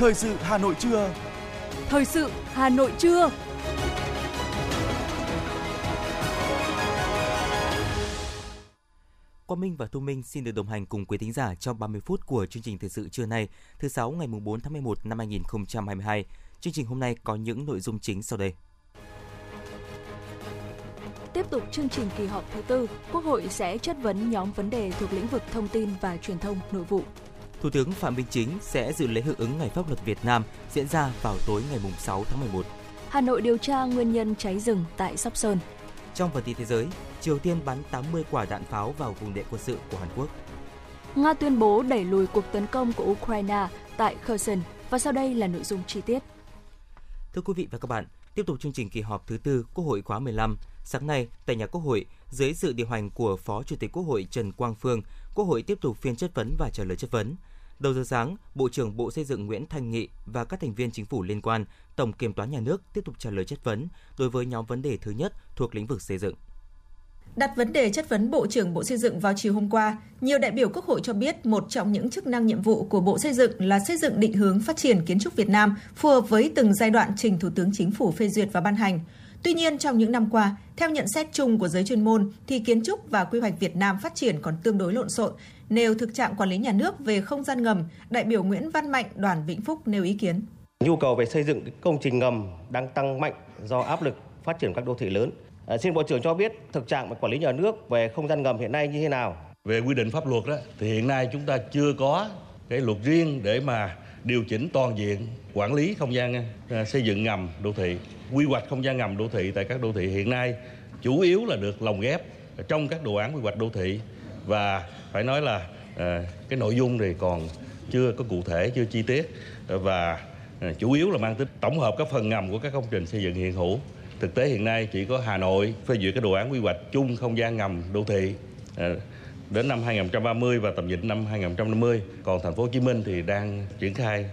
Thời sự Hà Nội trưa. Thời sự Hà Nội trưa. Quang Minh và Thu Minh xin được đồng hành cùng quý thính giả trong 30 phút của chương trình thời sự trưa nay, thứ sáu ngày 4 tháng 11 năm 2022. Chương trình hôm nay có những nội dung chính sau đây. Tiếp tục chương trình kỳ họp thứ tư, Quốc hội sẽ chất vấn nhóm vấn đề thuộc lĩnh vực thông tin và truyền thông nội vụ. Thủ tướng Phạm Minh Chính sẽ dự lễ hưởng ứng Ngày Pháp luật Việt Nam diễn ra vào tối ngày 6 tháng 11. Hà Nội điều tra nguyên nhân cháy rừng tại Sóc Sơn. Trong phần tin thế giới, Triều Tiên bắn 80 quả đạn pháo vào vùng địa quân sự của Hàn Quốc. Nga tuyên bố đẩy lùi cuộc tấn công của Ukraine tại Kherson và sau đây là nội dung chi tiết. Thưa quý vị và các bạn, tiếp tục chương trình kỳ họp thứ tư Quốc hội khóa 15, sáng nay tại nhà Quốc hội, dưới sự điều hành của Phó Chủ tịch Quốc hội Trần Quang Phương, Quốc hội tiếp tục phiên chất vấn và trả lời chất vấn. Đầu giờ sáng, Bộ trưởng Bộ Xây dựng Nguyễn Thanh Nghị và các thành viên chính phủ liên quan, Tổng Kiểm toán Nhà nước tiếp tục trả lời chất vấn đối với nhóm vấn đề thứ nhất thuộc lĩnh vực xây dựng. Đặt vấn đề chất vấn Bộ trưởng Bộ Xây dựng vào chiều hôm qua, nhiều đại biểu Quốc hội cho biết một trong những chức năng nhiệm vụ của Bộ Xây dựng là xây dựng định hướng phát triển kiến trúc Việt Nam phù hợp với từng giai đoạn trình Thủ tướng Chính phủ phê duyệt và ban hành. Tuy nhiên, trong những năm qua, theo nhận xét chung của giới chuyên môn, thì kiến trúc và quy hoạch Việt Nam phát triển còn tương đối lộn xộn. Nêu thực trạng quản lý nhà nước về không gian ngầm, đại biểu Nguyễn Văn Mạnh, đoàn Vĩnh Phúc nêu ý kiến. Nhu cầu về xây dựng công trình ngầm đang tăng mạnh do áp lực phát triển các đô thị lớn. À, xin Bộ trưởng cho biết thực trạng về quản lý nhà nước về không gian ngầm hiện nay như thế nào? Về quy định pháp luật đó thì hiện nay chúng ta chưa có cái luật riêng để mà điều chỉnh toàn diện quản lý không gian à, xây dựng ngầm đô thị quy hoạch không gian ngầm đô thị tại các đô thị hiện nay chủ yếu là được lồng ghép trong các đồ án quy hoạch đô thị và phải nói là à, cái nội dung thì còn chưa có cụ thể chưa chi tiết và à, chủ yếu là mang tính tổng hợp các phần ngầm của các công trình xây dựng hiện hữu thực tế hiện nay chỉ có Hà Nội phê duyệt cái đồ án quy hoạch chung không gian ngầm đô thị à, đến năm 2030 và tầm nhìn năm 2050 còn thành phố Hồ Chí Minh thì đang triển khai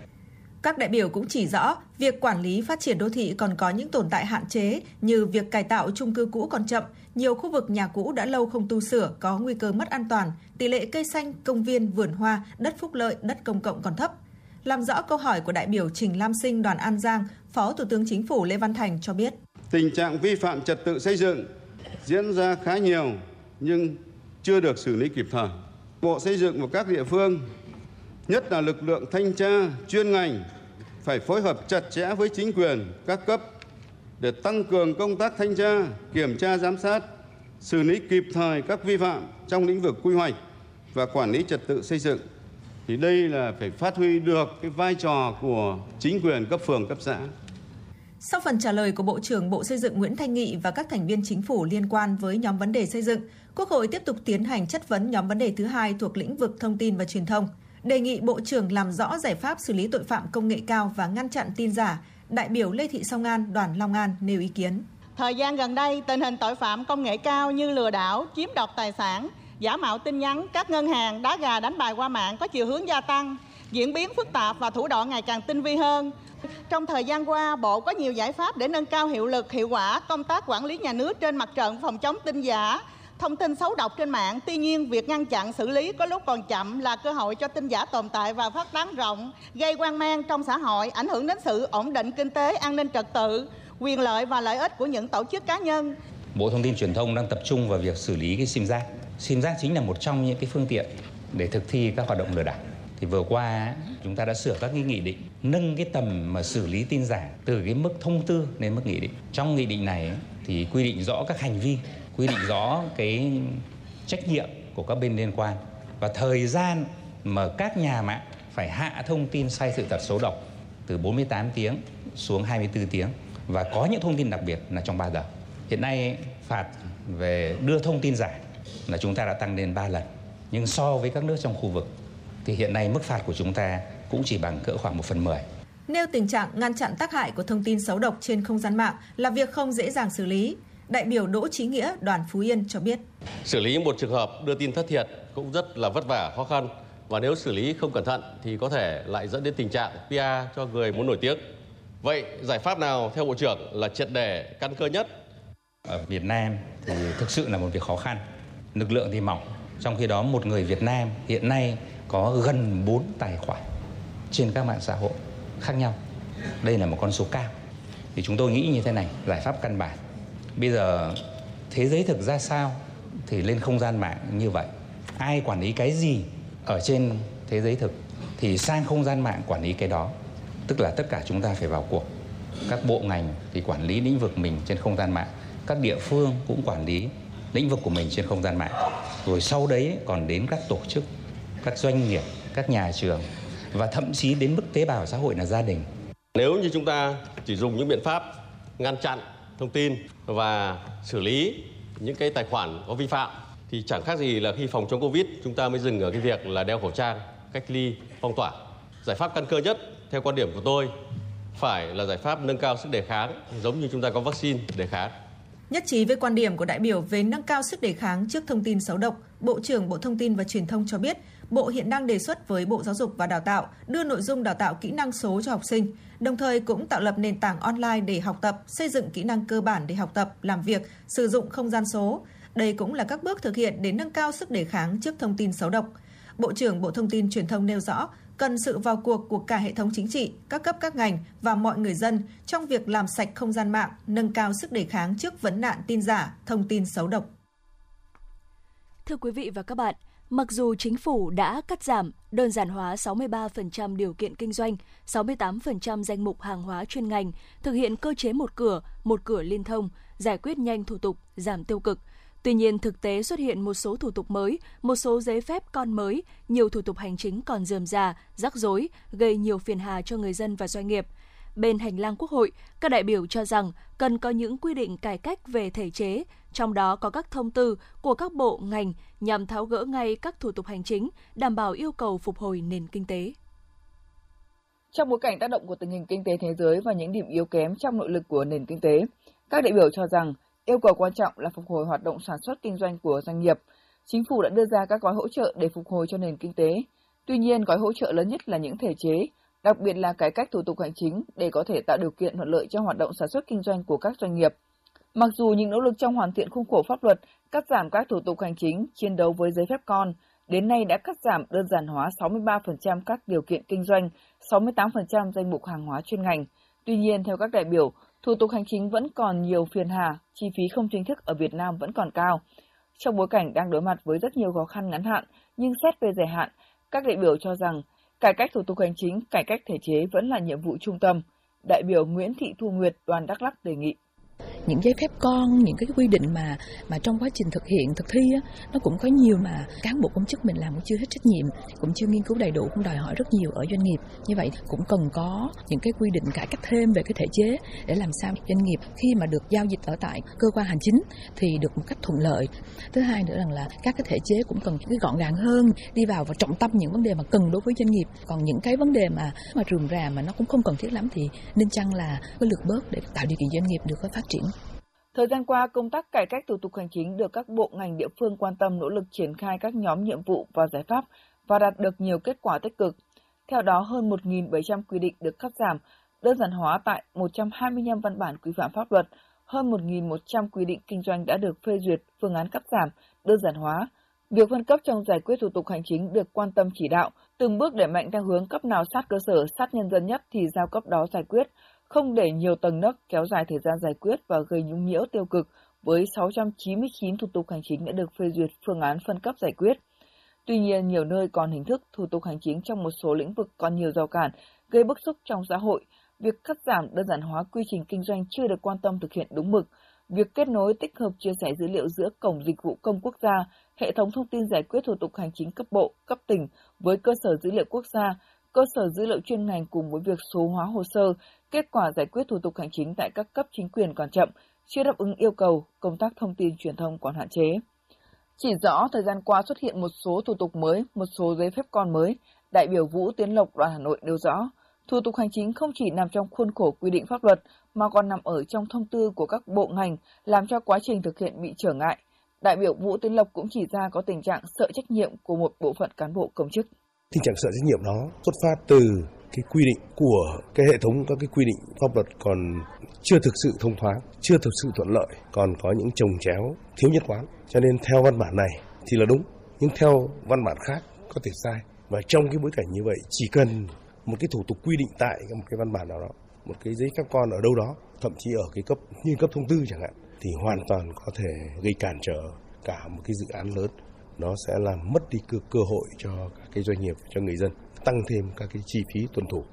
các đại biểu cũng chỉ rõ, việc quản lý phát triển đô thị còn có những tồn tại hạn chế như việc cải tạo chung cư cũ còn chậm, nhiều khu vực nhà cũ đã lâu không tu sửa có nguy cơ mất an toàn, tỷ lệ cây xanh, công viên, vườn hoa, đất phúc lợi, đất công cộng còn thấp. Làm rõ câu hỏi của đại biểu Trình Lam Sinh đoàn An Giang, Phó Thủ tướng Chính phủ Lê Văn Thành cho biết. Tình trạng vi phạm trật tự xây dựng diễn ra khá nhiều nhưng chưa được xử lý kịp thời. Bộ Xây dựng và các địa phương, nhất là lực lượng thanh tra chuyên ngành phải phối hợp chặt chẽ với chính quyền các cấp để tăng cường công tác thanh tra, kiểm tra giám sát, xử lý kịp thời các vi phạm trong lĩnh vực quy hoạch và quản lý trật tự xây dựng. Thì đây là phải phát huy được cái vai trò của chính quyền cấp phường, cấp xã. Sau phần trả lời của Bộ trưởng Bộ Xây dựng Nguyễn Thanh Nghị và các thành viên chính phủ liên quan với nhóm vấn đề xây dựng, Quốc hội tiếp tục tiến hành chất vấn nhóm vấn đề thứ hai thuộc lĩnh vực thông tin và truyền thông – đề nghị Bộ trưởng làm rõ giải pháp xử lý tội phạm công nghệ cao và ngăn chặn tin giả. Đại biểu Lê Thị Song An, đoàn Long An nêu ý kiến. Thời gian gần đây, tình hình tội phạm công nghệ cao như lừa đảo, chiếm đoạt tài sản, giả mạo tin nhắn, các ngân hàng, đá gà đánh bài qua mạng có chiều hướng gia tăng, diễn biến phức tạp và thủ đoạn ngày càng tinh vi hơn. Trong thời gian qua, Bộ có nhiều giải pháp để nâng cao hiệu lực, hiệu quả công tác quản lý nhà nước trên mặt trận phòng chống tin giả, thông tin xấu độc trên mạng. Tuy nhiên, việc ngăn chặn xử lý có lúc còn chậm là cơ hội cho tin giả tồn tại và phát tán rộng, gây quan mang trong xã hội, ảnh hưởng đến sự ổn định kinh tế, an ninh trật tự, quyền lợi và lợi ích của những tổ chức cá nhân. Bộ Thông tin Truyền thông đang tập trung vào việc xử lý cái sim giác. Sim giác chính là một trong những cái phương tiện để thực thi các hoạt động lừa đảo. Thì vừa qua chúng ta đã sửa các cái nghị định, nâng cái tầm mà xử lý tin giả từ cái mức thông tư lên mức nghị định. Trong nghị định này thì quy định rõ các hành vi, quy định rõ cái trách nhiệm của các bên liên quan và thời gian mà các nhà mạng phải hạ thông tin sai sự thật xấu độc từ 48 tiếng xuống 24 tiếng và có những thông tin đặc biệt là trong 3 giờ. Hiện nay phạt về đưa thông tin giả là chúng ta đã tăng lên 3 lần. Nhưng so với các nước trong khu vực thì hiện nay mức phạt của chúng ta cũng chỉ bằng cỡ khoảng 1 phần 10. Nêu tình trạng ngăn chặn tác hại của thông tin xấu độc trên không gian mạng là việc không dễ dàng xử lý. Đại biểu Đỗ Chí Nghĩa, đoàn Phú Yên cho biết. Xử lý một trường hợp đưa tin thất thiệt cũng rất là vất vả, khó khăn. Và nếu xử lý không cẩn thận thì có thể lại dẫn đến tình trạng PR cho người muốn nổi tiếng. Vậy giải pháp nào theo Bộ trưởng là triệt để căn cơ nhất? Ở Việt Nam thì thực sự là một việc khó khăn. Lực lượng thì mỏng. Trong khi đó một người Việt Nam hiện nay có gần 4 tài khoản trên các mạng xã hội. khác nhau. Đây là một con số cao. Thì chúng tôi nghĩ như thế này, giải pháp căn bản. Bây giờ thế giới thực ra sao thì lên không gian mạng như vậy. Ai quản lý cái gì ở trên thế giới thực thì sang không gian mạng quản lý cái đó. Tức là tất cả chúng ta phải vào cuộc. Các bộ ngành thì quản lý lĩnh vực mình trên không gian mạng, các địa phương cũng quản lý lĩnh vực của mình trên không gian mạng. Rồi sau đấy còn đến các tổ chức, các doanh nghiệp, các nhà trường và thậm chí đến mức tế bào xã hội là gia đình. Nếu như chúng ta chỉ dùng những biện pháp ngăn chặn thông tin và xử lý những cái tài khoản có vi phạm thì chẳng khác gì là khi phòng chống Covid chúng ta mới dừng ở cái việc là đeo khẩu trang, cách ly, phong tỏa. Giải pháp căn cơ nhất theo quan điểm của tôi phải là giải pháp nâng cao sức đề kháng giống như chúng ta có vaccine đề kháng. Nhất trí với quan điểm của đại biểu về nâng cao sức đề kháng trước thông tin xấu độc, Bộ trưởng Bộ Thông tin và Truyền thông cho biết, Bộ hiện đang đề xuất với Bộ Giáo dục và Đào tạo đưa nội dung đào tạo kỹ năng số cho học sinh, đồng thời cũng tạo lập nền tảng online để học tập, xây dựng kỹ năng cơ bản để học tập, làm việc, sử dụng không gian số. Đây cũng là các bước thực hiện để nâng cao sức đề kháng trước thông tin xấu độc. Bộ trưởng Bộ Thông tin Truyền thông nêu rõ, cần sự vào cuộc của cả hệ thống chính trị, các cấp các ngành và mọi người dân trong việc làm sạch không gian mạng, nâng cao sức đề kháng trước vấn nạn tin giả, thông tin xấu độc. Thưa quý vị và các bạn, mặc dù chính phủ đã cắt giảm, đơn giản hóa 63% điều kiện kinh doanh, 68% danh mục hàng hóa chuyên ngành, thực hiện cơ chế một cửa, một cửa liên thông, giải quyết nhanh thủ tục, giảm tiêu cực – Tuy nhiên, thực tế xuất hiện một số thủ tục mới, một số giấy phép con mới, nhiều thủ tục hành chính còn dườm già, rắc rối, gây nhiều phiền hà cho người dân và doanh nghiệp. Bên hành lang Quốc hội, các đại biểu cho rằng cần có những quy định cải cách về thể chế, trong đó có các thông tư của các bộ ngành nhằm tháo gỡ ngay các thủ tục hành chính, đảm bảo yêu cầu phục hồi nền kinh tế. Trong bối cảnh tác động của tình hình kinh tế thế giới và những điểm yếu kém trong nội lực của nền kinh tế, các đại biểu cho rằng Yêu cầu quan trọng là phục hồi hoạt động sản xuất kinh doanh của doanh nghiệp. Chính phủ đã đưa ra các gói hỗ trợ để phục hồi cho nền kinh tế. Tuy nhiên, gói hỗ trợ lớn nhất là những thể chế, đặc biệt là cải cách thủ tục hành chính để có thể tạo điều kiện thuận lợi cho hoạt động sản xuất kinh doanh của các doanh nghiệp. Mặc dù những nỗ lực trong hoàn thiện khung khổ pháp luật, cắt giảm các thủ tục hành chính, chiến đấu với giấy phép con, đến nay đã cắt giảm đơn giản hóa 63% các điều kiện kinh doanh, 68% danh mục hàng hóa chuyên ngành. Tuy nhiên, theo các đại biểu, thủ tục hành chính vẫn còn nhiều phiền hà, chi phí không chính thức ở Việt Nam vẫn còn cao. Trong bối cảnh đang đối mặt với rất nhiều khó khăn ngắn hạn, nhưng xét về dài hạn, các đại biểu cho rằng cải cách thủ tục hành chính, cải cách thể chế vẫn là nhiệm vụ trung tâm. Đại biểu Nguyễn Thị Thu Nguyệt, đoàn Đắk Lắk đề nghị những giấy phép con những cái quy định mà mà trong quá trình thực hiện thực thi á, nó cũng có nhiều mà cán bộ công chức mình làm cũng chưa hết trách nhiệm cũng chưa nghiên cứu đầy đủ cũng đòi hỏi rất nhiều ở doanh nghiệp. Như vậy cũng cần có những cái quy định cải cách thêm về cái thể chế để làm sao doanh nghiệp khi mà được giao dịch ở tại cơ quan hành chính thì được một cách thuận lợi. Thứ hai nữa rằng là các cái thể chế cũng cần cái gọn gàng hơn đi vào và trọng tâm những vấn đề mà cần đối với doanh nghiệp. Còn những cái vấn đề mà mà rườm rà mà nó cũng không cần thiết lắm thì nên chăng là cái lược bớt để tạo điều kiện doanh nghiệp được phát triển Thời gian qua, công tác cải cách thủ tục hành chính được các bộ ngành địa phương quan tâm nỗ lực triển khai các nhóm nhiệm vụ và giải pháp và đạt được nhiều kết quả tích cực. Theo đó, hơn 1.700 quy định được cắt giảm, đơn giản hóa tại 125 văn bản quy phạm pháp luật, hơn 1.100 quy định kinh doanh đã được phê duyệt phương án cắt giảm, đơn giản hóa. Việc phân cấp trong giải quyết thủ tục hành chính được quan tâm chỉ đạo, từng bước đẩy mạnh theo hướng cấp nào sát cơ sở, sát nhân dân nhất thì giao cấp đó giải quyết, không để nhiều tầng nấc kéo dài thời gian giải quyết và gây nhũng nhiễu tiêu cực với 699 thủ tục hành chính đã được phê duyệt phương án phân cấp giải quyết. Tuy nhiên, nhiều nơi còn hình thức thủ tục hành chính trong một số lĩnh vực còn nhiều rào cản, gây bức xúc trong xã hội. Việc cắt giảm đơn giản hóa quy trình kinh doanh chưa được quan tâm thực hiện đúng mực. Việc kết nối tích hợp chia sẻ dữ liệu giữa Cổng Dịch vụ Công Quốc gia, hệ thống thông tin giải quyết thủ tục hành chính cấp bộ, cấp tỉnh với cơ sở dữ liệu quốc gia, cơ sở dữ liệu chuyên ngành cùng với việc số hóa hồ sơ, kết quả giải quyết thủ tục hành chính tại các cấp chính quyền còn chậm, chưa đáp ứng yêu cầu, công tác thông tin truyền thông còn hạn chế. Chỉ rõ thời gian qua xuất hiện một số thủ tục mới, một số giấy phép con mới, đại biểu Vũ Tiến Lộc đoàn Hà Nội nêu rõ, thủ tục hành chính không chỉ nằm trong khuôn khổ quy định pháp luật mà còn nằm ở trong thông tư của các bộ ngành, làm cho quá trình thực hiện bị trở ngại. Đại biểu Vũ Tiến Lộc cũng chỉ ra có tình trạng sợ trách nhiệm của một bộ phận cán bộ công chức. Tình trạng sợ trách nhiệm đó xuất phát từ cái quy định của cái hệ thống các cái quy định pháp luật còn chưa thực sự thông thoáng, chưa thực sự thuận lợi, còn có những trồng chéo, thiếu nhất quán. Cho nên theo văn bản này thì là đúng, nhưng theo văn bản khác có thể sai. Và trong cái bối cảnh như vậy chỉ cần một cái thủ tục quy định tại một cái văn bản nào đó, một cái giấy phép con ở đâu đó, thậm chí ở cái cấp như cấp thông tư chẳng hạn thì hoàn toàn có thể gây cản trở cả một cái dự án lớn nó sẽ làm mất đi cơ, cơ hội cho các cái doanh nghiệp cho người dân tăng thêm các cái chi phí tuân thủ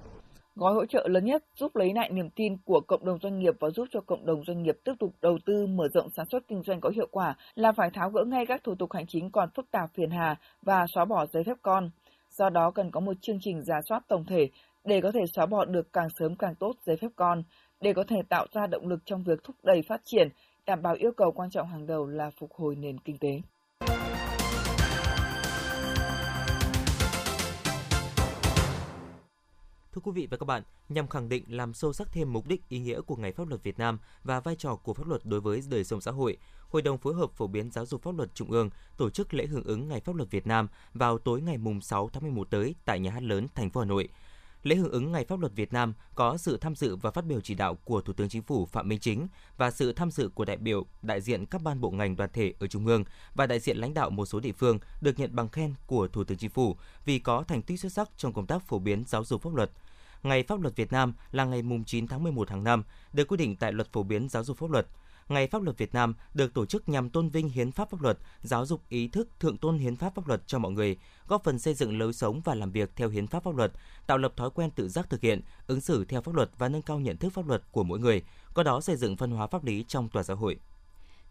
Gói hỗ trợ lớn nhất giúp lấy lại niềm tin của cộng đồng doanh nghiệp và giúp cho cộng đồng doanh nghiệp tiếp tục đầu tư mở rộng sản xuất kinh doanh có hiệu quả là phải tháo gỡ ngay các thủ tục hành chính còn phức tạp phiền hà và xóa bỏ giấy phép con. Do đó cần có một chương trình giả soát tổng thể để có thể xóa bỏ được càng sớm càng tốt giấy phép con, để có thể tạo ra động lực trong việc thúc đẩy phát triển, đảm bảo yêu cầu quan trọng hàng đầu là phục hồi nền kinh tế. Thưa quý vị và các bạn, nhằm khẳng định làm sâu sắc thêm mục đích ý nghĩa của Ngày Pháp luật Việt Nam và vai trò của pháp luật đối với đời sống xã hội, Hội đồng phối hợp phổ biến giáo dục pháp luật Trung ương tổ chức lễ hưởng ứng Ngày Pháp luật Việt Nam vào tối ngày mùng 6 tháng 11 tới tại Nhà hát lớn thành phố Hà Nội. Lễ hưởng ứng Ngày Pháp luật Việt Nam có sự tham dự và phát biểu chỉ đạo của Thủ tướng Chính phủ Phạm Minh Chính và sự tham dự của đại biểu, đại diện các ban bộ ngành đoàn thể ở Trung ương và đại diện lãnh đạo một số địa phương được nhận bằng khen của Thủ tướng Chính phủ vì có thành tích xuất sắc trong công tác phổ biến giáo dục pháp luật. Ngày Pháp luật Việt Nam là ngày 9 tháng 11 hàng năm, được quy định tại Luật phổ biến giáo dục pháp luật. Ngày Pháp luật Việt Nam được tổ chức nhằm tôn vinh hiến pháp pháp luật, giáo dục ý thức thượng tôn hiến pháp pháp luật cho mọi người, góp phần xây dựng lối sống và làm việc theo hiến pháp pháp luật, tạo lập thói quen tự giác thực hiện, ứng xử theo pháp luật và nâng cao nhận thức pháp luật của mỗi người, qua đó xây dựng văn hóa pháp lý trong toàn xã hội.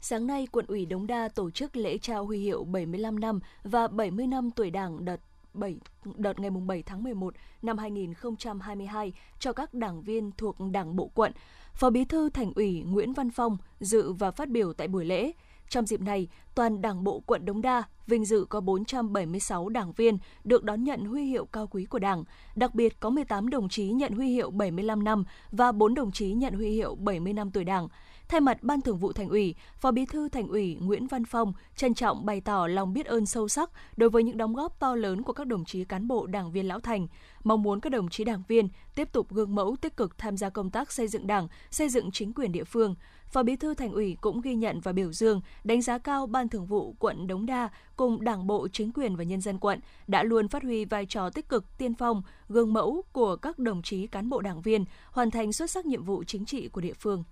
Sáng nay, quận ủy Đống Đa tổ chức lễ trao huy hiệu 75 năm và 70 năm tuổi Đảng đợt 7, đợt ngày 7 tháng 11 năm 2022 cho các đảng viên thuộc Đảng bộ quận. Phó Bí thư Thành ủy Nguyễn Văn Phong dự và phát biểu tại buổi lễ. Trong dịp này, toàn Đảng bộ quận Đống Đa vinh dự có 476 đảng viên được đón nhận huy hiệu cao quý của Đảng. Đặc biệt có 18 đồng chí nhận huy hiệu 75 năm và 4 đồng chí nhận huy hiệu 70 năm tuổi Đảng. Thay mặt Ban Thường vụ Thành ủy, Phó Bí thư Thành ủy Nguyễn Văn Phong trân trọng bày tỏ lòng biết ơn sâu sắc đối với những đóng góp to lớn của các đồng chí cán bộ đảng viên lão thành, mong muốn các đồng chí đảng viên tiếp tục gương mẫu tích cực tham gia công tác xây dựng Đảng, xây dựng chính quyền địa phương. Phó Bí thư Thành ủy cũng ghi nhận và biểu dương, đánh giá cao Ban Thường vụ quận Đống Đa cùng Đảng bộ, chính quyền và nhân dân quận đã luôn phát huy vai trò tích cực tiên phong, gương mẫu của các đồng chí cán bộ đảng viên, hoàn thành xuất sắc nhiệm vụ chính trị của địa phương.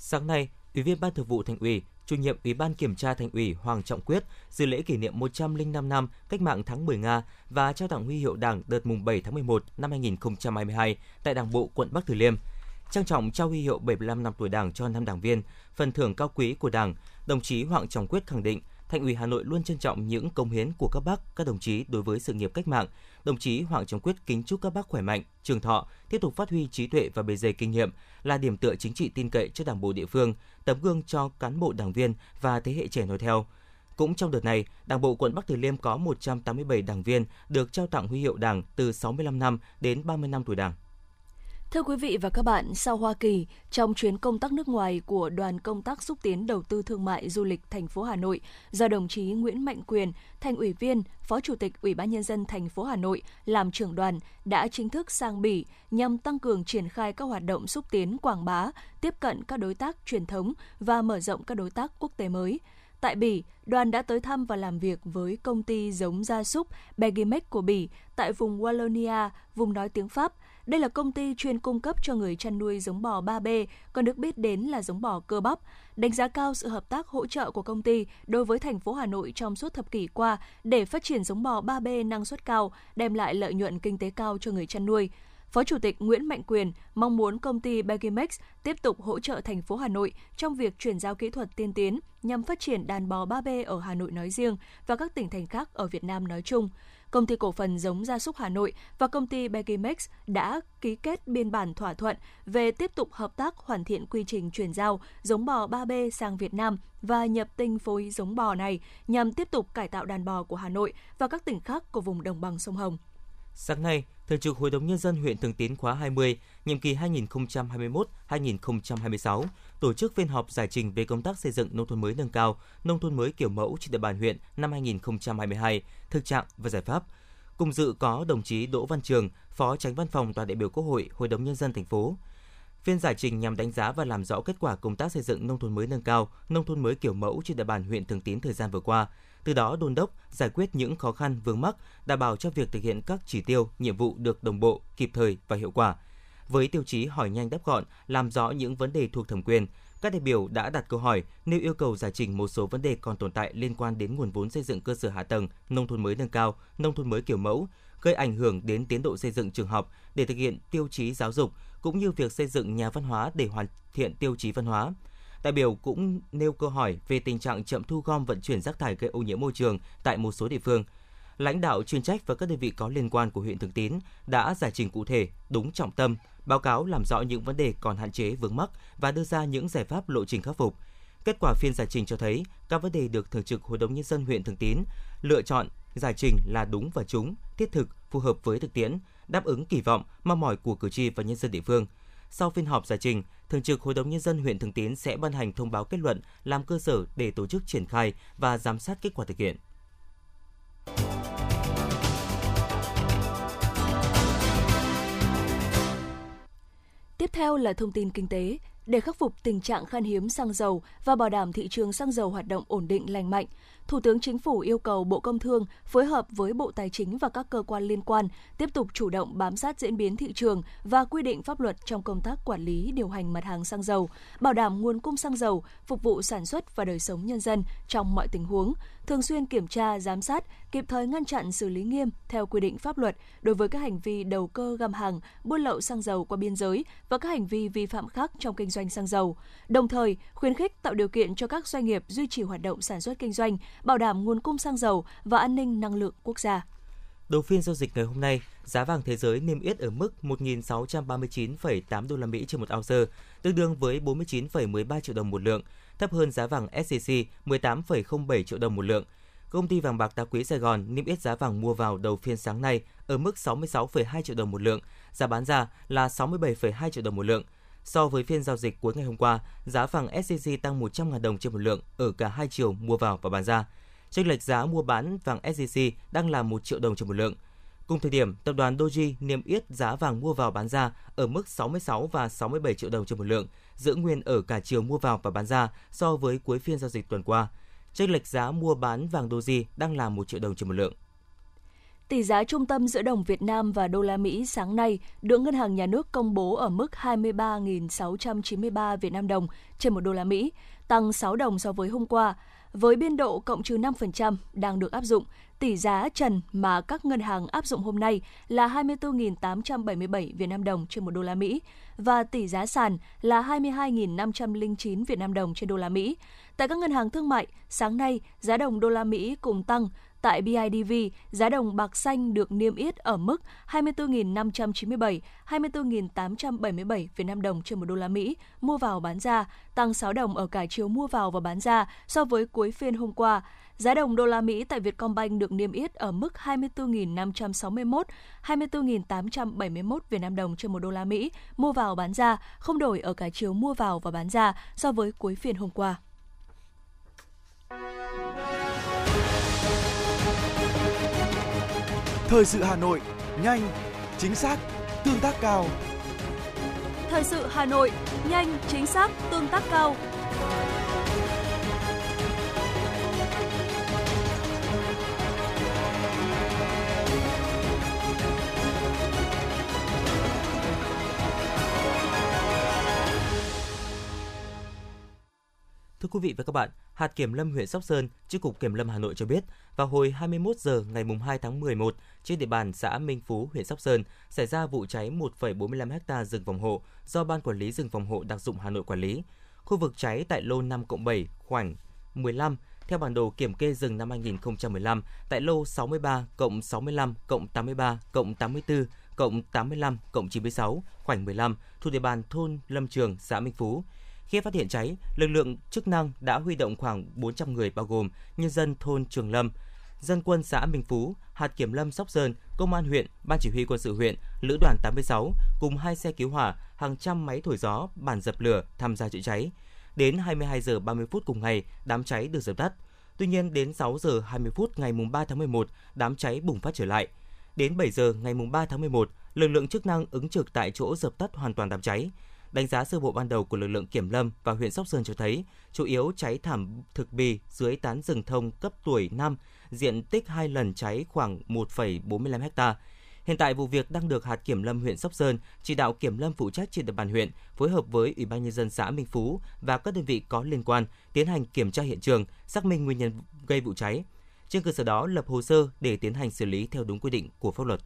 Sáng nay, Ủy viên Ban Thường vụ Thành ủy, Chủ nhiệm Ủy ban Kiểm tra Thành ủy Hoàng Trọng Quyết dự lễ kỷ niệm 105 năm Cách mạng tháng 10 Nga và trao tặng huy hiệu Đảng đợt mùng 7 tháng 11 năm 2022 tại Đảng bộ quận Bắc Từ Liêm. Trang trọng trao huy hiệu 75 năm tuổi Đảng cho năm đảng viên, phần thưởng cao quý của Đảng, đồng chí Hoàng Trọng Quyết khẳng định Thành ủy Hà Nội luôn trân trọng những công hiến của các bác, các đồng chí đối với sự nghiệp cách mạng. Đồng chí Hoàng Trọng Quyết kính chúc các bác khỏe mạnh, trường thọ, tiếp tục phát huy trí tuệ và bề dày kinh nghiệm, là điểm tựa chính trị tin cậy cho Đảng bộ địa phương, tấm gương cho cán bộ đảng viên và thế hệ trẻ nói theo. Cũng trong đợt này, Đảng bộ quận Bắc Từ Liêm có 187 đảng viên được trao tặng huy hiệu Đảng từ 65 năm đến 30 năm tuổi Đảng. Thưa quý vị và các bạn, sau Hoa Kỳ, trong chuyến công tác nước ngoài của đoàn công tác xúc tiến đầu tư thương mại du lịch thành phố Hà Nội do đồng chí Nguyễn Mạnh Quyền, thành ủy viên, phó chủ tịch Ủy ban nhân dân thành phố Hà Nội làm trưởng đoàn đã chính thức sang Bỉ nhằm tăng cường triển khai các hoạt động xúc tiến quảng bá, tiếp cận các đối tác truyền thống và mở rộng các đối tác quốc tế mới. Tại Bỉ, đoàn đã tới thăm và làm việc với công ty giống gia súc Begimex của Bỉ tại vùng Wallonia, vùng nói tiếng Pháp – đây là công ty chuyên cung cấp cho người chăn nuôi giống bò 3B, còn được biết đến là giống bò cơ bắp. Đánh giá cao sự hợp tác hỗ trợ của công ty đối với thành phố Hà Nội trong suốt thập kỷ qua để phát triển giống bò 3B năng suất cao, đem lại lợi nhuận kinh tế cao cho người chăn nuôi. Phó Chủ tịch Nguyễn Mạnh Quyền mong muốn công ty Begimex tiếp tục hỗ trợ thành phố Hà Nội trong việc chuyển giao kỹ thuật tiên tiến nhằm phát triển đàn bò 3B ở Hà Nội nói riêng và các tỉnh thành khác ở Việt Nam nói chung công ty cổ phần giống gia súc Hà Nội và công ty Begimex đã ký kết biên bản thỏa thuận về tiếp tục hợp tác hoàn thiện quy trình chuyển giao giống bò 3B sang Việt Nam và nhập tinh phối giống bò này nhằm tiếp tục cải tạo đàn bò của Hà Nội và các tỉnh khác của vùng đồng bằng sông Hồng. Sáng nay, Thường trực Hội đồng Nhân dân huyện Thường Tín khóa 20, nhiệm kỳ 2021-2026, tổ chức phiên họp giải trình về công tác xây dựng nông thôn mới nâng cao, nông thôn mới kiểu mẫu trên địa bàn huyện năm 2022, thực trạng và giải pháp. Cùng dự có đồng chí Đỗ Văn Trường, Phó Tránh Văn phòng tòa đại biểu Quốc hội, Hội đồng Nhân dân thành phố. Phiên giải trình nhằm đánh giá và làm rõ kết quả công tác xây dựng nông thôn mới nâng cao, nông thôn mới kiểu mẫu trên địa bàn huyện Thường Tín thời gian vừa qua, từ đó đôn đốc giải quyết những khó khăn vướng mắc, đảm bảo cho việc thực hiện các chỉ tiêu, nhiệm vụ được đồng bộ, kịp thời và hiệu quả. Với tiêu chí hỏi nhanh đáp gọn, làm rõ những vấn đề thuộc thẩm quyền, các đại biểu đã đặt câu hỏi nêu yêu cầu giải trình một số vấn đề còn tồn tại liên quan đến nguồn vốn xây dựng cơ sở hạ tầng, nông thôn mới nâng cao, nông thôn mới kiểu mẫu, gây ảnh hưởng đến tiến độ xây dựng trường học để thực hiện tiêu chí giáo dục cũng như việc xây dựng nhà văn hóa để hoàn thiện tiêu chí văn hóa. Đại biểu cũng nêu câu hỏi về tình trạng chậm thu gom vận chuyển rác thải gây ô nhiễm môi trường tại một số địa phương. Lãnh đạo chuyên trách và các đơn vị có liên quan của huyện Thường Tín đã giải trình cụ thể, đúng trọng tâm, báo cáo làm rõ những vấn đề còn hạn chế vướng mắc và đưa ra những giải pháp lộ trình khắc phục. Kết quả phiên giải trình cho thấy các vấn đề được Thường trực Hội đồng Nhân dân huyện Thường Tín lựa chọn giải trình là đúng và trúng, thiết thực, phù hợp với thực tiễn, đáp ứng kỳ vọng, mong mỏi của cử tri và nhân dân địa phương. Sau phiên họp giải trình, Thường trực Hội đồng Nhân dân huyện Thường Tín sẽ ban hành thông báo kết luận làm cơ sở để tổ chức triển khai và giám sát kết quả thực hiện. Tiếp theo là thông tin kinh tế. Để khắc phục tình trạng khan hiếm xăng dầu và bảo đảm thị trường xăng dầu hoạt động ổn định lành mạnh, Thủ tướng Chính phủ yêu cầu Bộ Công Thương phối hợp với Bộ Tài chính và các cơ quan liên quan tiếp tục chủ động bám sát diễn biến thị trường và quy định pháp luật trong công tác quản lý điều hành mặt hàng xăng dầu, bảo đảm nguồn cung xăng dầu phục vụ sản xuất và đời sống nhân dân trong mọi tình huống, thường xuyên kiểm tra, giám sát, kịp thời ngăn chặn xử lý nghiêm theo quy định pháp luật đối với các hành vi đầu cơ găm hàng, buôn lậu xăng dầu qua biên giới và các hành vi vi phạm khác trong kinh doanh xăng dầu. Đồng thời, khuyến khích tạo điều kiện cho các doanh nghiệp duy trì hoạt động sản xuất kinh doanh, bảo đảm nguồn cung xăng dầu và an ninh năng lượng quốc gia. Đầu phiên giao dịch ngày hôm nay, giá vàng thế giới niêm yết ở mức 1.639,8 đô la Mỹ trên một ounce, tương đương với 49,13 triệu đồng một lượng, thấp hơn giá vàng SJC 18,07 triệu đồng một lượng. Công ty vàng bạc đá quý Sài Gòn niêm yết giá vàng mua vào đầu phiên sáng nay ở mức 66,2 triệu đồng một lượng, giá bán ra là 67,2 triệu đồng một lượng. So với phiên giao dịch cuối ngày hôm qua, giá vàng SJC tăng 100.000 đồng trên một lượng ở cả hai chiều mua vào và bán ra. Chênh lệch giá mua bán vàng SJC đang là 1 triệu đồng trên một lượng. Cùng thời điểm, tập đoàn Doji niêm yết giá vàng mua vào bán ra ở mức 66 và 67 triệu đồng trên một lượng, giữ nguyên ở cả chiều mua vào và bán ra so với cuối phiên giao dịch tuần qua. Chênh lệch giá mua bán vàng Doji đang là 1 triệu đồng trên một lượng. Tỷ giá trung tâm giữa đồng Việt Nam và đô la Mỹ sáng nay được Ngân hàng Nhà nước công bố ở mức 23.693 Việt Nam đồng trên một đô la Mỹ, tăng 6 đồng so với hôm qua. Với biên độ cộng trừ 5% đang được áp dụng, tỷ giá trần mà các ngân hàng áp dụng hôm nay là 24.877 Việt Nam đồng trên một đô la Mỹ và tỷ giá sàn là 22.509 Việt Nam đồng trên đô la Mỹ. Tại các ngân hàng thương mại, sáng nay giá đồng đô la Mỹ cùng tăng Tại BIDV, giá đồng bạc xanh được niêm yết ở mức 24.597, 24.877 Việt Nam đồng trên một đô la Mỹ mua vào bán ra, tăng 6 đồng ở cả chiều mua vào và bán ra so với cuối phiên hôm qua. Giá đồng đô la Mỹ tại Vietcombank được niêm yết ở mức 24.561, 24.871 Việt Nam đồng trên một đô la Mỹ mua vào bán ra, không đổi ở cả chiều mua vào và bán ra so với cuối phiên hôm qua. Thời sự Hà Nội, nhanh, chính xác, tương tác cao. Thời sự Hà Nội, nhanh, chính xác, tương tác cao. Thưa quý vị và các bạn, hạt kiểm lâm huyện Sóc Sơn, Chi cục Kiểm lâm Hà Nội cho biết, vào hồi 21 giờ ngày 2 tháng 11, trên địa bàn xã Minh Phú, huyện Sóc Sơn, xảy ra vụ cháy 1,45 ha rừng phòng hộ do Ban Quản lý rừng phòng hộ đặc dụng Hà Nội quản lý. Khu vực cháy tại lô 5 7 khoảng 15 theo bản đồ kiểm kê rừng năm 2015 tại lô 63 cộng 65 cộng 83 cộng 84 cộng 85 cộng 96 khoảnh 15 thuộc địa bàn thôn Lâm Trường, xã Minh Phú. Khi phát hiện cháy, lực lượng chức năng đã huy động khoảng 400 người bao gồm nhân dân thôn Trường Lâm, dân quân xã Minh Phú, hạt kiểm lâm Sóc Sơn, công an huyện, ban chỉ huy quân sự huyện, lữ đoàn 86 cùng hai xe cứu hỏa, hàng trăm máy thổi gió, bàn dập lửa tham gia chữa cháy. Đến 22 giờ 30 phút cùng ngày, đám cháy được dập tắt. Tuy nhiên đến 6 giờ 20 phút ngày 3 tháng 11, đám cháy bùng phát trở lại. Đến 7 giờ ngày 3 tháng 11, lực lượng chức năng ứng trực tại chỗ dập tắt hoàn toàn đám cháy. Đánh giá sơ bộ ban đầu của lực lượng kiểm lâm và huyện Sóc Sơn cho thấy, chủ yếu cháy thảm thực bì dưới tán rừng thông cấp tuổi năm, diện tích hai lần cháy khoảng 1,45 ha. Hiện tại vụ việc đang được hạt kiểm lâm huyện Sóc Sơn chỉ đạo kiểm lâm phụ trách trên địa bàn huyện phối hợp với Ủy ban nhân dân xã Minh Phú và các đơn vị có liên quan tiến hành kiểm tra hiện trường, xác minh nguyên nhân gây vụ cháy. Trên cơ sở đó lập hồ sơ để tiến hành xử lý theo đúng quy định của pháp luật.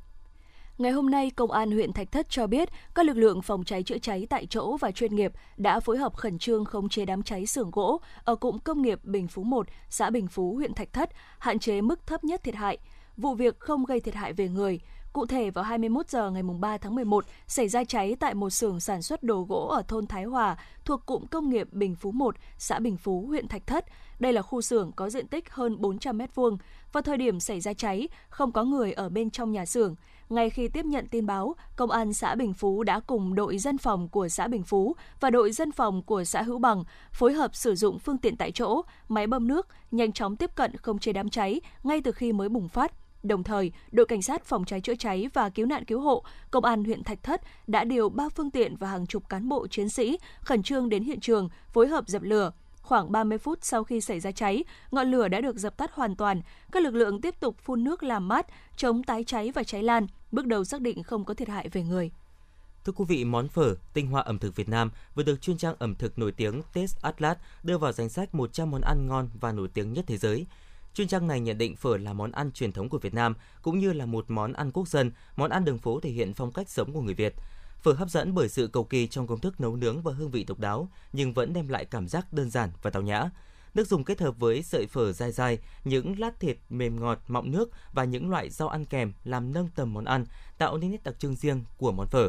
Ngày hôm nay, Công an huyện Thạch Thất cho biết các lực lượng phòng cháy chữa cháy tại chỗ và chuyên nghiệp đã phối hợp khẩn trương khống chế đám cháy xưởng gỗ ở cụm công nghiệp Bình Phú 1, xã Bình Phú, huyện Thạch Thất, hạn chế mức thấp nhất thiệt hại. Vụ việc không gây thiệt hại về người. Cụ thể vào 21 giờ ngày 3 tháng 11 xảy ra cháy tại một xưởng sản xuất đồ gỗ ở thôn Thái Hòa thuộc cụm công nghiệp Bình Phú 1, xã Bình Phú, huyện Thạch Thất. Đây là khu xưởng có diện tích hơn 400 m2. Vào thời điểm xảy ra cháy, không có người ở bên trong nhà xưởng. Ngay khi tiếp nhận tin báo, Công an xã Bình Phú đã cùng đội dân phòng của xã Bình Phú và đội dân phòng của xã Hữu Bằng phối hợp sử dụng phương tiện tại chỗ, máy bơm nước, nhanh chóng tiếp cận không chế đám cháy ngay từ khi mới bùng phát. Đồng thời, đội cảnh sát phòng cháy chữa cháy và cứu nạn cứu hộ, công an huyện Thạch Thất đã điều ba phương tiện và hàng chục cán bộ chiến sĩ khẩn trương đến hiện trường phối hợp dập lửa. Khoảng 30 phút sau khi xảy ra cháy, ngọn lửa đã được dập tắt hoàn toàn. Các lực lượng tiếp tục phun nước làm mát, chống tái cháy và cháy lan. Bước đầu xác định không có thiệt hại về người. Thưa quý vị, món phở, tinh hoa ẩm thực Việt Nam vừa được chuyên trang ẩm thực nổi tiếng Taste Atlas đưa vào danh sách 100 món ăn ngon và nổi tiếng nhất thế giới. Chuyên trang này nhận định phở là món ăn truyền thống của Việt Nam, cũng như là một món ăn quốc dân, món ăn đường phố thể hiện phong cách sống của người Việt. Phở hấp dẫn bởi sự cầu kỳ trong công thức nấu nướng và hương vị độc đáo, nhưng vẫn đem lại cảm giác đơn giản và tao nhã. Nước dùng kết hợp với sợi phở dai dai, những lát thịt mềm ngọt mọng nước và những loại rau ăn kèm làm nâng tầm món ăn, tạo nên nét đặc trưng riêng của món phở.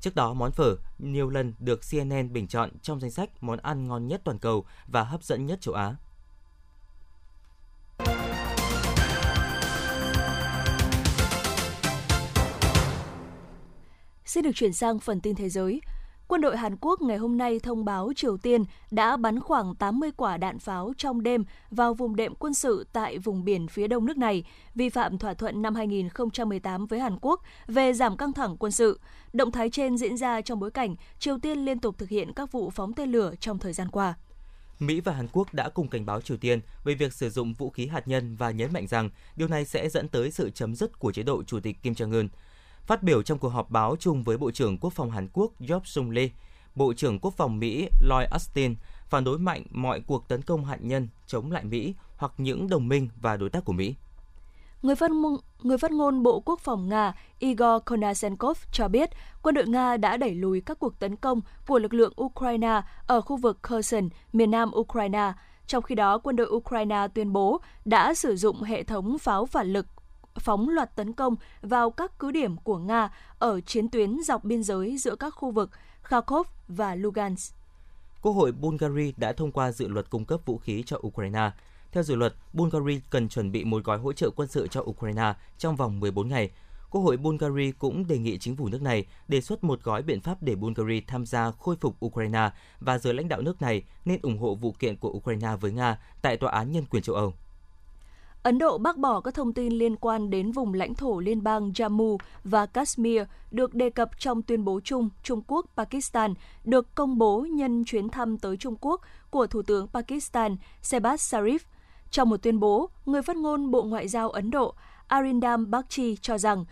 Trước đó, món phở nhiều lần được CNN bình chọn trong danh sách món ăn ngon nhất toàn cầu và hấp dẫn nhất châu Á. Xin được chuyển sang phần tin thế giới. Quân đội Hàn Quốc ngày hôm nay thông báo Triều Tiên đã bắn khoảng 80 quả đạn pháo trong đêm vào vùng đệm quân sự tại vùng biển phía đông nước này, vi phạm thỏa thuận năm 2018 với Hàn Quốc về giảm căng thẳng quân sự. Động thái trên diễn ra trong bối cảnh Triều Tiên liên tục thực hiện các vụ phóng tên lửa trong thời gian qua. Mỹ và Hàn Quốc đã cùng cảnh báo Triều Tiên về việc sử dụng vũ khí hạt nhân và nhấn mạnh rằng điều này sẽ dẫn tới sự chấm dứt của chế độ Chủ tịch Kim Jong-un. Phát biểu trong cuộc họp báo chung với Bộ trưởng Quốc phòng Hàn Quốc Job Sung Lee, Bộ trưởng Quốc phòng Mỹ Lloyd Austin phản đối mạnh mọi cuộc tấn công hạt nhân chống lại Mỹ hoặc những đồng minh và đối tác của Mỹ. Người phát, ngôn, người phát ngôn Bộ Quốc phòng Nga Igor Konashenkov cho biết quân đội Nga đã đẩy lùi các cuộc tấn công của lực lượng Ukraine ở khu vực Kherson, miền nam Ukraine. Trong khi đó, quân đội Ukraine tuyên bố đã sử dụng hệ thống pháo phản lực phóng loạt tấn công vào các cứ điểm của Nga ở chiến tuyến dọc biên giới giữa các khu vực Kharkov và Lugansk. Quốc hội Bulgaria đã thông qua dự luật cung cấp vũ khí cho Ukraine. Theo dự luật, Bulgaria cần chuẩn bị một gói hỗ trợ quân sự cho Ukraine trong vòng 14 ngày. Quốc hội Bulgaria cũng đề nghị chính phủ nước này đề xuất một gói biện pháp để Bulgaria tham gia khôi phục Ukraine và giới lãnh đạo nước này nên ủng hộ vụ kiện của Ukraine với Nga tại Tòa án Nhân quyền châu Âu. Ấn Độ bác bỏ các thông tin liên quan đến vùng lãnh thổ liên bang Jammu và Kashmir được đề cập trong tuyên bố chung Trung Quốc-Pakistan được công bố nhân chuyến thăm tới Trung Quốc của Thủ tướng Pakistan Shehbaz Sharif. Trong một tuyên bố, người phát ngôn Bộ Ngoại giao Ấn Độ Arindam Bagchi cho rằng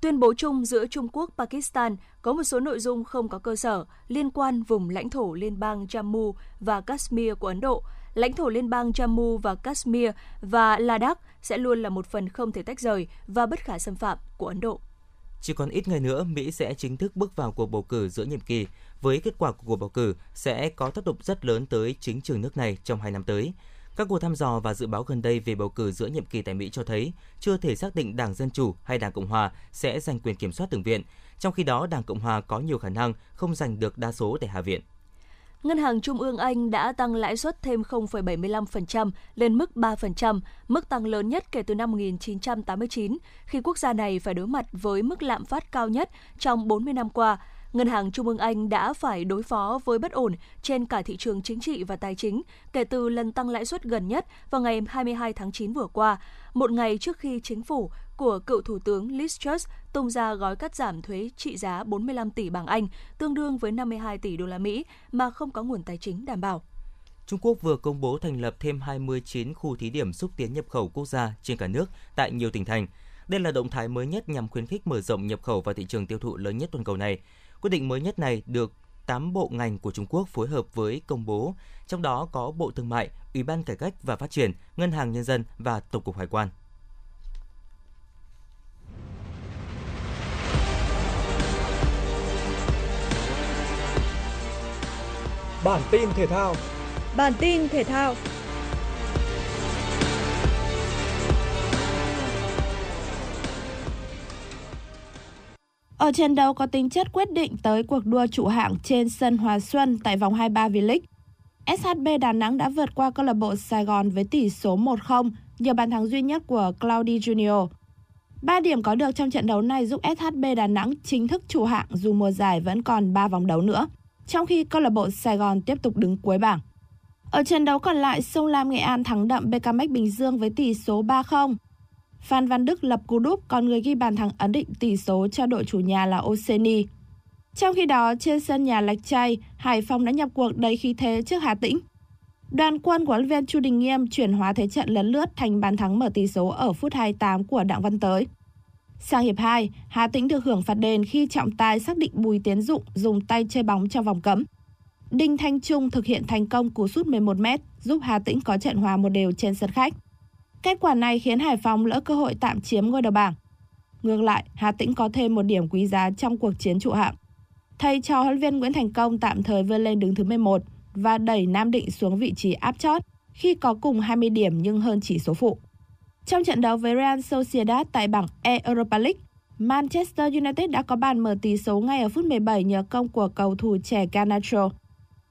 Tuyên bố chung giữa Trung Quốc Pakistan có một số nội dung không có cơ sở liên quan vùng lãnh thổ liên bang Jammu và Kashmir của Ấn Độ – lãnh thổ liên bang Jammu và Kashmir và Ladakh sẽ luôn là một phần không thể tách rời và bất khả xâm phạm của Ấn Độ. Chỉ còn ít ngày nữa, Mỹ sẽ chính thức bước vào cuộc bầu cử giữa nhiệm kỳ. Với kết quả của cuộc bầu cử sẽ có tác động rất lớn tới chính trường nước này trong hai năm tới. Các cuộc thăm dò và dự báo gần đây về bầu cử giữa nhiệm kỳ tại Mỹ cho thấy chưa thể xác định Đảng Dân Chủ hay Đảng Cộng Hòa sẽ giành quyền kiểm soát Thượng viện, trong khi đó Đảng Cộng Hòa có nhiều khả năng không giành được đa số tại Hạ viện. Ngân hàng Trung ương Anh đã tăng lãi suất thêm 0,75% lên mức 3%, mức tăng lớn nhất kể từ năm 1989, khi quốc gia này phải đối mặt với mức lạm phát cao nhất trong 40 năm qua. Ngân hàng Trung ương Anh đã phải đối phó với bất ổn trên cả thị trường chính trị và tài chính kể từ lần tăng lãi suất gần nhất vào ngày 22 tháng 9 vừa qua, một ngày trước khi chính phủ của cựu Thủ tướng Liz Truss tung ra gói cắt giảm thuế trị giá 45 tỷ bảng Anh, tương đương với 52 tỷ đô la Mỹ mà không có nguồn tài chính đảm bảo. Trung Quốc vừa công bố thành lập thêm 29 khu thí điểm xúc tiến nhập khẩu quốc gia trên cả nước tại nhiều tỉnh thành. Đây là động thái mới nhất nhằm khuyến khích mở rộng nhập khẩu vào thị trường tiêu thụ lớn nhất toàn cầu này. Quyết định mới nhất này được 8 bộ ngành của Trung Quốc phối hợp với công bố, trong đó có Bộ Thương mại, Ủy ban Cải cách và Phát triển, Ngân hàng Nhân dân và Tổng cục Hải quan. Bản tin thể thao. Bản tin thể thao. Ở trận đấu có tính chất quyết định tới cuộc đua trụ hạng trên sân Hòa Xuân tại vòng 23 V-League, SHB Đà Nẵng đã vượt qua câu lạc bộ Sài Gòn với tỷ số 1-0 nhờ bàn thắng duy nhất của Claudio Junior. Ba điểm có được trong trận đấu này giúp SHB Đà Nẵng chính thức trụ hạng dù mùa giải vẫn còn 3 vòng đấu nữa, trong khi câu lạc bộ Sài Gòn tiếp tục đứng cuối bảng. Ở trận đấu còn lại, Sông Lam Nghệ An thắng đậm BKMX Bình Dương với tỷ số 3-0. Phan Văn Đức lập cú đúp, còn người ghi bàn thắng ấn định tỷ số cho đội chủ nhà là Oseni. Trong khi đó, trên sân nhà Lạch Tray, Hải Phòng đã nhập cuộc đầy khí thế trước Hà Tĩnh. Đoàn quân của huấn viên Chu Đình Nghiêm chuyển hóa thế trận lấn lướt thành bàn thắng mở tỷ số ở phút 28 của Đặng Văn Tới. Sang hiệp 2, Hà Tĩnh được hưởng phạt đền khi trọng tài xác định Bùi Tiến Dụng dùng tay chơi bóng trong vòng cấm. Đinh Thanh Trung thực hiện thành công cú sút 11m giúp Hà Tĩnh có trận hòa một đều trên sân khách. Kết quả này khiến Hải Phòng lỡ cơ hội tạm chiếm ngôi đầu bảng. Ngược lại, Hà Tĩnh có thêm một điểm quý giá trong cuộc chiến trụ hạng. Thầy trò huấn viên Nguyễn Thành Công tạm thời vươn lên đứng thứ 11 và đẩy Nam Định xuống vị trí áp chót khi có cùng 20 điểm nhưng hơn chỉ số phụ. Trong trận đấu với Real Sociedad tại bảng E Europa League, Manchester United đã có bàn mở tỷ số ngay ở phút 17 nhờ công của cầu thủ trẻ Garnacho.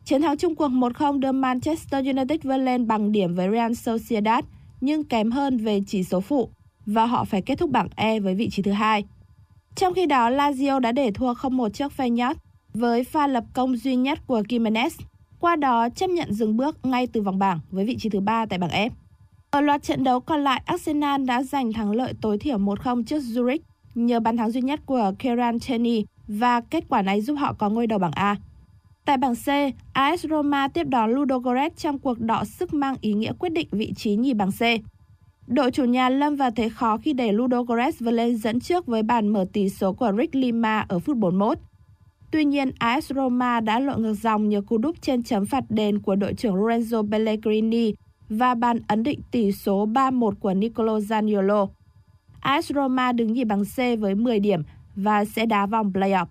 Chiến thắng chung cuộc 1-0 đưa Manchester United vươn lên bằng điểm với Real Sociedad nhưng kém hơn về chỉ số phụ và họ phải kết thúc bảng E với vị trí thứ hai. Trong khi đó, Lazio đã để thua 0-1 trước Feyenoord với pha lập công duy nhất của Kimenez qua đó chấp nhận dừng bước ngay từ vòng bảng với vị trí thứ ba tại bảng F. Ở loạt trận đấu còn lại, Arsenal đã giành thắng lợi tối thiểu 1-0 trước Zurich nhờ bàn thắng duy nhất của Kieran cheney và kết quả này giúp họ có ngôi đầu bảng A. Tại bảng C, AS Roma tiếp đón Ludogorets trong cuộc đọ sức mang ý nghĩa quyết định vị trí nhì bảng C. Đội chủ nhà lâm vào thế khó khi để Ludogorets vươn lên dẫn trước với bàn mở tỷ số của Rick Lima ở phút 41. Tuy nhiên, AS Roma đã lội ngược dòng nhờ cú đúp trên chấm phạt đền của đội trưởng Lorenzo Pellegrini và bàn ấn định tỷ số 3-1 của Nicolo Zaniolo. AS Roma đứng nhì bảng C với 10 điểm và sẽ đá vòng playoff.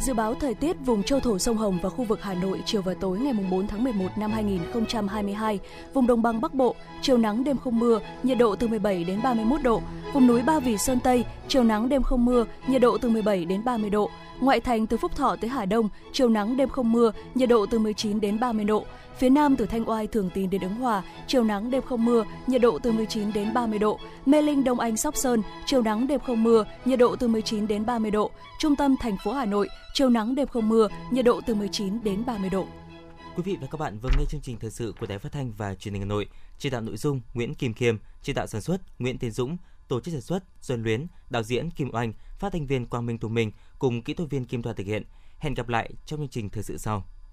Dự báo thời tiết vùng châu thổ sông Hồng và khu vực Hà Nội chiều và tối ngày 4 tháng 11 năm 2022, vùng đồng bằng Bắc Bộ, chiều nắng đêm không mưa, nhiệt độ từ 17 đến 31 độ. Vùng núi Ba Vì Sơn Tây, chiều nắng đêm không mưa, nhiệt độ từ 17 đến 30 độ. Ngoại thành từ Phúc Thọ tới Hà Đông, chiều nắng đêm không mưa, nhiệt độ từ 19 đến 30 độ. Phía Nam từ Thanh Oai Thường Tín đến Ứng Hòa, chiều nắng đêm không mưa, nhiệt độ từ 19 đến 30 độ. Mê Linh Đông Anh Sóc Sơn, chiều nắng đêm không mưa, nhiệt độ từ 19 đến 30 độ. Trung tâm thành phố Hà Nội, chiều nắng đêm không mưa, nhiệt độ từ 19 đến 30 độ. Quý vị và các bạn vừa nghe chương trình thời sự của Đài Phát thanh và Truyền hình Hà Nội. Chỉ đạo nội dung Nguyễn Kim Khiêm, chỉ đạo sản xuất Nguyễn Tiến Dũng, tổ chức sản xuất Duân Luyến, đạo diễn Kim Oanh, phát thanh viên Quang Minh Tùng Minh cùng kỹ thuật viên Kim Thoa thực hiện. Hẹn gặp lại trong chương trình thời sự sau.